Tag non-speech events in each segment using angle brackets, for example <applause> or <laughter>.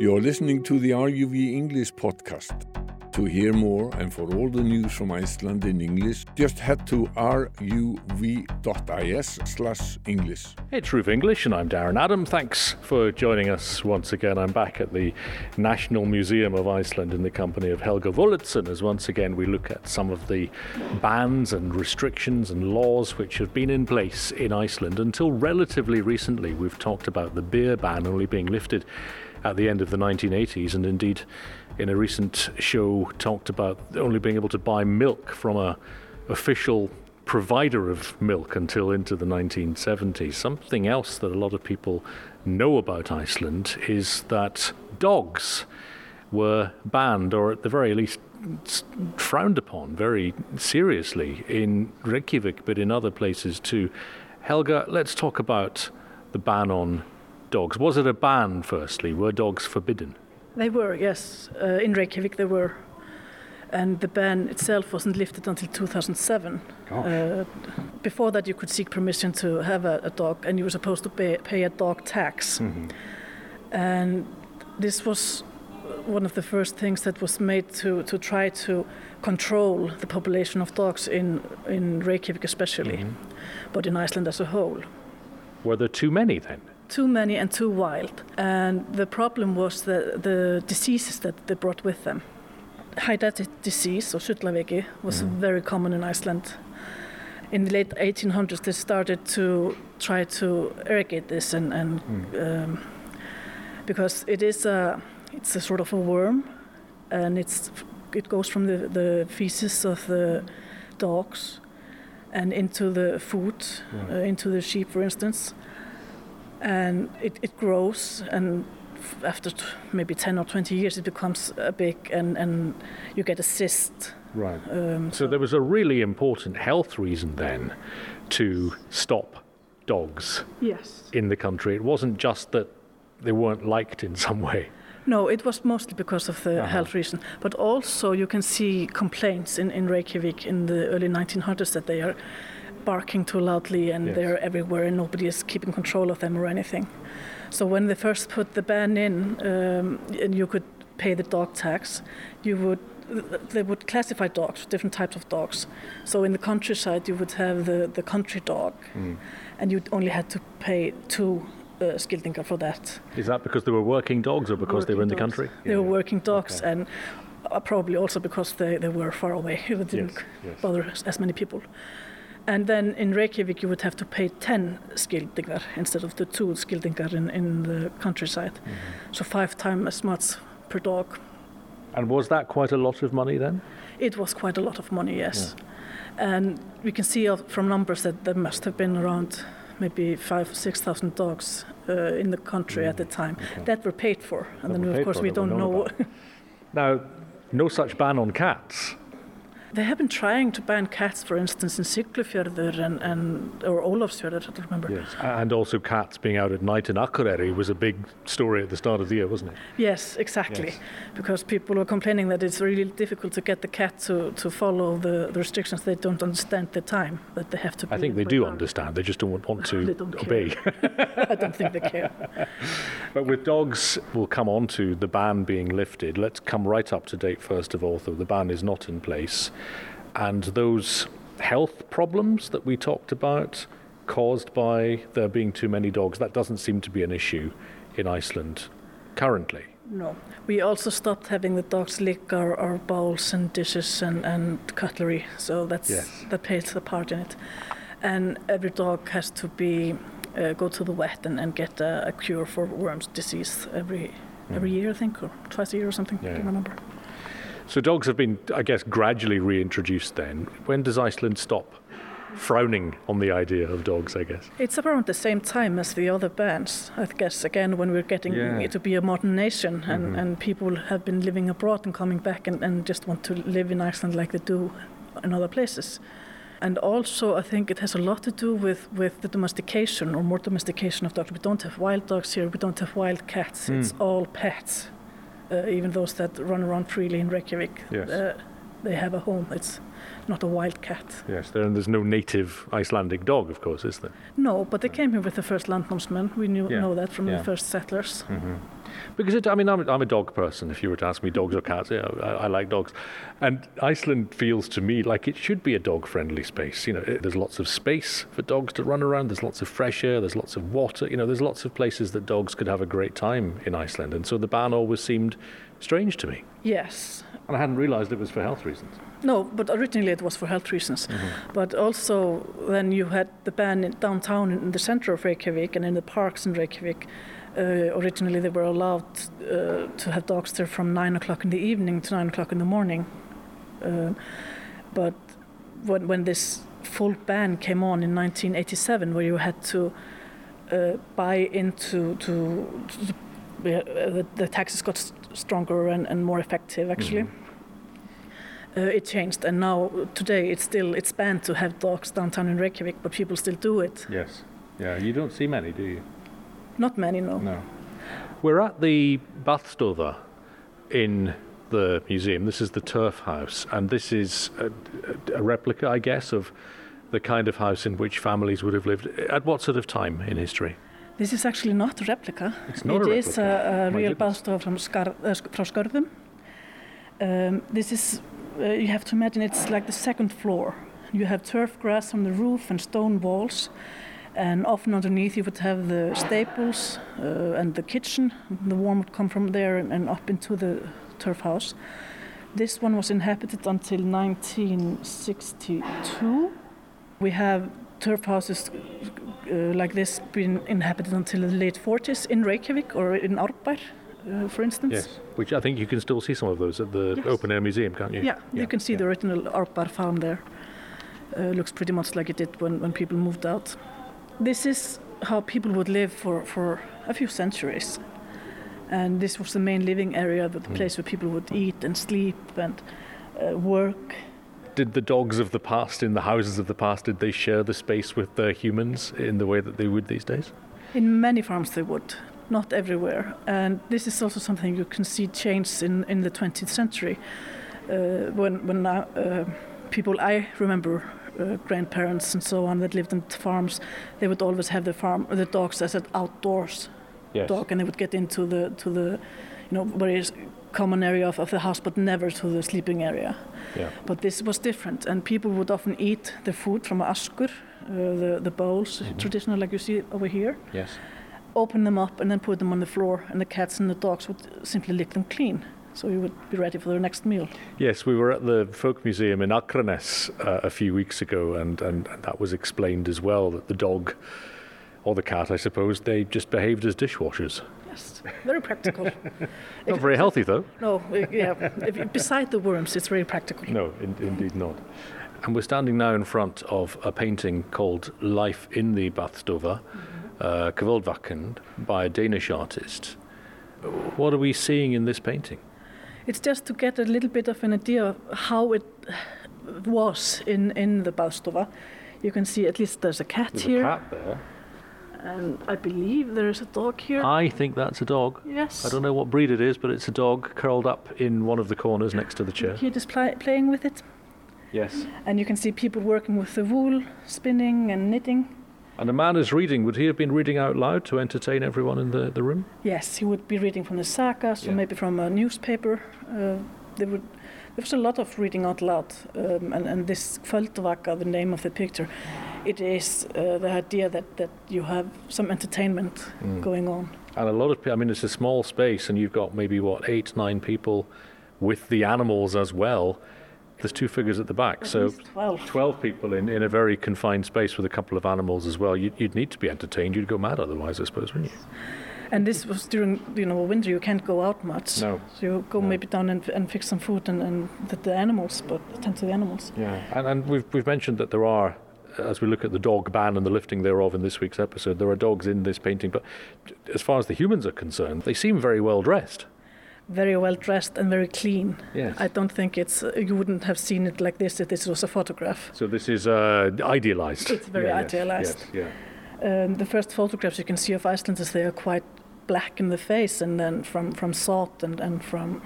You're listening to the RUV English podcast. To hear more and for all the news from Iceland in English, just head to ruv.is slash English. It's RÚV English, and I'm Darren Adam. Thanks for joining us once again. I'm back at the National Museum of Iceland in the company of Helga Vollertsen, as once again we look at some of the bans and restrictions and laws which have been in place in Iceland until relatively recently. We've talked about the beer ban only being lifted at the end of the 1980s, and indeed, in a recent show, talked about only being able to buy milk from a official provider of milk until into the 1970s. Something else that a lot of people know about Iceland is that dogs were banned, or at the very least frowned upon very seriously in Reykjavik, but in other places too. Helga, let's talk about the ban on dogs. Was it a ban, firstly? Were dogs forbidden? They were, yes. Uh, in Reykjavik, they were. And the ban itself wasn't lifted until 2007. Uh, before that, you could seek permission to have a, a dog, and you were supposed to pay, pay a dog tax. Mm-hmm. And this was one of the first things that was made to, to try to control the population of dogs in, in Reykjavik, especially, mm-hmm. but in Iceland as a whole. Were there too many then? Too many and too wild. And the problem was the, the diseases that they brought with them. Hydatid disease, or Sullaveiki, was mm. very common in Iceland. In the late 1800s, they started to try to eradicate this, and, and mm. um, because it is a, it's a sort of a worm, and it's it goes from the, the feces of the dogs and into the food, right. uh, into the sheep, for instance and it, it grows and after maybe 10 or 20 years it becomes uh, big and, and you get a cyst. Right. Um, so, so, there was a really important health reason then to stop dogs yes. in the country. It wasn't just that they weren't liked in some way. No, it was mostly because of the uh-huh. health reason. But also, you can see complaints in, in Reykjavik in the early 1900s that they are barking too loudly and yes. they're everywhere and nobody is keeping control of them or anything. So when they first put the ban in um, and you could pay the dog tax, you would they would classify dogs, different types of dogs. So in the countryside, you would have the, the country dog, mm. and you only had to pay two uh, skildingar for that. Is that because they were working dogs or because working they were in the dogs. country? They yeah. were working dogs, okay. and uh, probably also because they, they were far away. <laughs> It didn't yes, yes. bother as many people. And then in Reykjavik, you would have to pay 10 skildingar instead of the two skildingar in, in the countryside. Mm-hmm. So five times as much per dog. And was that quite a lot of money then? It was quite a lot of money, yes. Yeah. And we can see from numbers that there must have been around maybe five, six thousand dogs uh, in the country mm. at the time okay. that were paid for. And that then, of course, we don't know. <laughs> now, no such ban on cats. They have been trying to ban cats, for instance, in Siglufjörður and, and or Ólafsfjörður, I don't remember. Yes, and also cats being out at night in Akureyri was a big story at the start of the year, wasn't it? Yes, exactly. Yes. Because people were complaining that it's really difficult to get the cat to, to follow the, the restrictions. They don't understand the time that they have to. Be. I think they do understand. They just don't want to <laughs> don't obey. <laughs> <laughs> I don't think they care. but with dogs, we'll come on to the ban being lifted. Let's come right up to date first of all. Though the ban is not in place and those health problems that we talked about caused by there being too many dogs, that doesn't seem to be an issue in Iceland currently. No. We also stopped having the dogs lick our, our bowls and dishes and, and cutlery, so that's yes. that plays a part in it. And every dog has to be uh, go to the vet and, and get a, a, cure for worms disease every mm. every year, I think, or twice a year or something. Yeah. I don't remember. So dogs have been, I guess, gradually reintroduced then. When does Iceland stop frowning on the idea of dogs, I guess? It's around the same time as the other bans, I guess, again, when we're getting yeah. to be a modern nation and, mm-hmm. and people have been living abroad and coming back and, and just want to live in Iceland like they do in other places. And also, I think it has a lot to do with, with the domestication or more domestication of dogs. We don't have wild dogs here, we don't have wild cats, mm. it's all pets even those that run around freely in Reykjavik. Yes. Uh, they have a home. It's not a wild cat. Yes, there, and there's no native Icelandic dog, of course, is there? No, but they came here with the first landnámsmen. We knew, Yeah. know that from Yeah. the first settlers. Mm-hmm. Because it, I mean, I'm, I'm a dog person. If you were to ask me dogs or cats, yeah, I, I like dogs. And Iceland feels to me like it should be a dog-friendly space. You know, it, there's lots of space for dogs to run around. There's lots of fresh air. There's lots of water. You know, there's lots of places that dogs could have a great time in Iceland. And so the ban always seemed strange to me. Yes. And I hadn't realised it was for health reasons. No, but originally it was for health reasons. Mm-hmm. But also, when you had the ban in downtown in the center of Reykjavik and in the parks in Reykjavik. Uh, originally, they were allowed uh, to have dogs there from 9 o'clock in the evening to 9 o'clock in the morning. Uh, but when, when this full ban came on in 1987, where you had to uh, buy into to, to the, uh, the, the taxes got stronger and, and more effective actually uh, it changed and now today it's still it's banned to have dogs downtown in Reykjavik but people still do it Yes. Yeah, you don't see many, do you? not many no, No. We're at the Baðstofa in the museum. This is the Turf House, and this is a, a replica, I guess, of the kind of house in which families would have lived. At what sort of time in history? this is actually not a replica It's not It a is replica. a, a real baðstofa from, Skar, uh, from Skörðum um, this is uh, you have to imagine it's like the second floor. You have turf grass on the roof and stone walls and often underneath you would have the stables uh, and the kitchen. The warm would come from there and, and up into the turf house. This one was inhabited until 1962 we have turf houses uh, like this been inhabited until the late 40s in Reykjavik or in Árbær, uh, for instance. Yes. Which I think you can still see some of those at the Yes. open air museum, can't you? Yeah, you can see the original Árbær farm there. Uh, looks pretty much like it did when, when people moved out. This is how people would live for, for a few centuries. And this was the main living area, the Mm. place where people would eat and sleep and uh, work. Did the dogs of the past in the houses of the past did they share the space with the humans in the way that they would these days? In many farms they would, not everywhere. And this is also something you can see change in, in the 20th century. Uh, when when uh, people I remember, uh, grandparents and so on that lived on farms, they would always have the farm the dogs as an outdoors Yes. dog, and they would get into the to the, you know, very common area of, of the house, but never to the sleeping area. Yeah. But this was different, and people would often eat the food from askur, uh, the the bowls, traditional like you see over here Yes. Open them up and then put them on the floor, and the cats and the dogs would simply lick them clean. So we would be ready for their next meal. Yes, we were at the Folk Museum in Akranes uh, a few weeks ago, and, and, that was explained as well that the dog, or the cat, I suppose, they just behaved as dishwashers. Yes, very practical. <laughs> Not very healthy, though. no, yeah. If, beside the worms, it's very practical. No, in, indeed not. And we're standing now in front of a painting called Life in the Baðstofa, uh, Kvoldvakken, by a Danish artist. What are we seeing in this painting? It's just to get a little bit of an idea of how it was in, in the Baðstofa. You can see at least there's a cat There's here, a cat there. and I believe there's a dog here. I think that's a dog. yes. I don't know what breed it is, but it's a dog curled up in one of the corners next to the chair. Here, just pli- playing with it, Yes. and you can see people working with the wool, spinning and knitting. And a man is reading. Would he have been reading out loud to entertain everyone in the, the room? Yes, he would be reading from the sagas Yeah. or maybe from a newspaper. Uh, there would there was a lot of reading out loud, um, and, and this Kvöldvaka, the name of the picture, it is uh, the idea that, that you have some entertainment going on. And a lot of people, I mean, it's a small space, and you've got maybe, what, eight, nine people with the animals as well. There's two figures at the back, so 12. 12 people in, in a very confined space with a couple of animals as well. You'd, you'd need to be entertained. You'd go mad otherwise, I suppose, wouldn't you? And this was during you know winter. You can't go out much. No. So you go No. maybe down and, and fix some food and, and the, the animals, but attend to the animals. Yeah. And, and we've, we've mentioned that there are, as we look at the dog ban and the lifting thereof in this week's episode, there are dogs in this painting. But as far as the humans are concerned, they seem very well dressed. Very well dressed and very clean. Yes. I don't think it's you wouldn't have seen it like this if this was a photograph. So this is uh, idealized. It's very yes, idealized. Yes, yeah. Um, the first photographs you can see of Icelanders, they are quite black in the face, and then from, from salt and, and from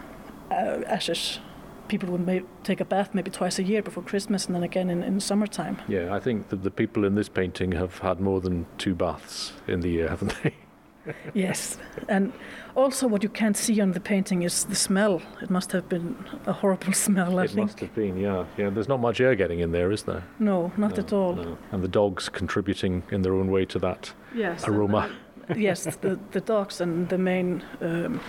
uh, ashes. people would may take a bath maybe twice a year before Christmas and then again in, in summertime. Yeah, I think that the people in this painting have had more than two baths in the year, haven't they? <laughs> yes, and also what you can't see on the painting is the smell. It must have been a horrible <laughs> smell. I think. it think. must have been, yeah, yeah. There's not much air getting in there, is there? No, not No, at all. no. And the dogs contributing in their own way to that Yes. aroma. <laughs> yes, the the dogs and the main. Um,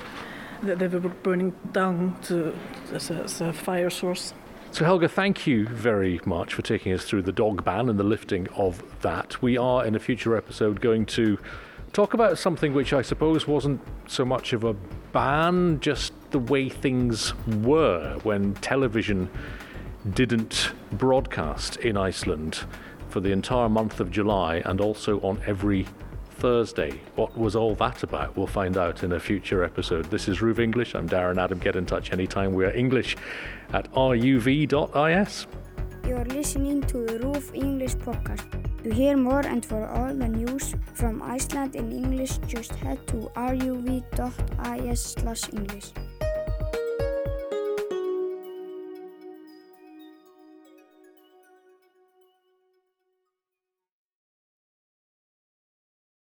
they, they were burning down to as a, as a fire source. So, Helga, thank you very much for taking us through the dog ban and the lifting of that. We are, in a future episode, going to talk about something which I suppose wasn't so much of a ban, just the way things were when television didn't broadcast in Iceland for the entire month of July and also on every Thursday. What was all that about? We'll find out in a future episode. This is RÚV English. I'm Darren Adam. Get in touch anytime. We are English at ruv.is. You're listening to the RÚV English podcast. To hear more and for all the news from Iceland in English, just head to ruv.is/english.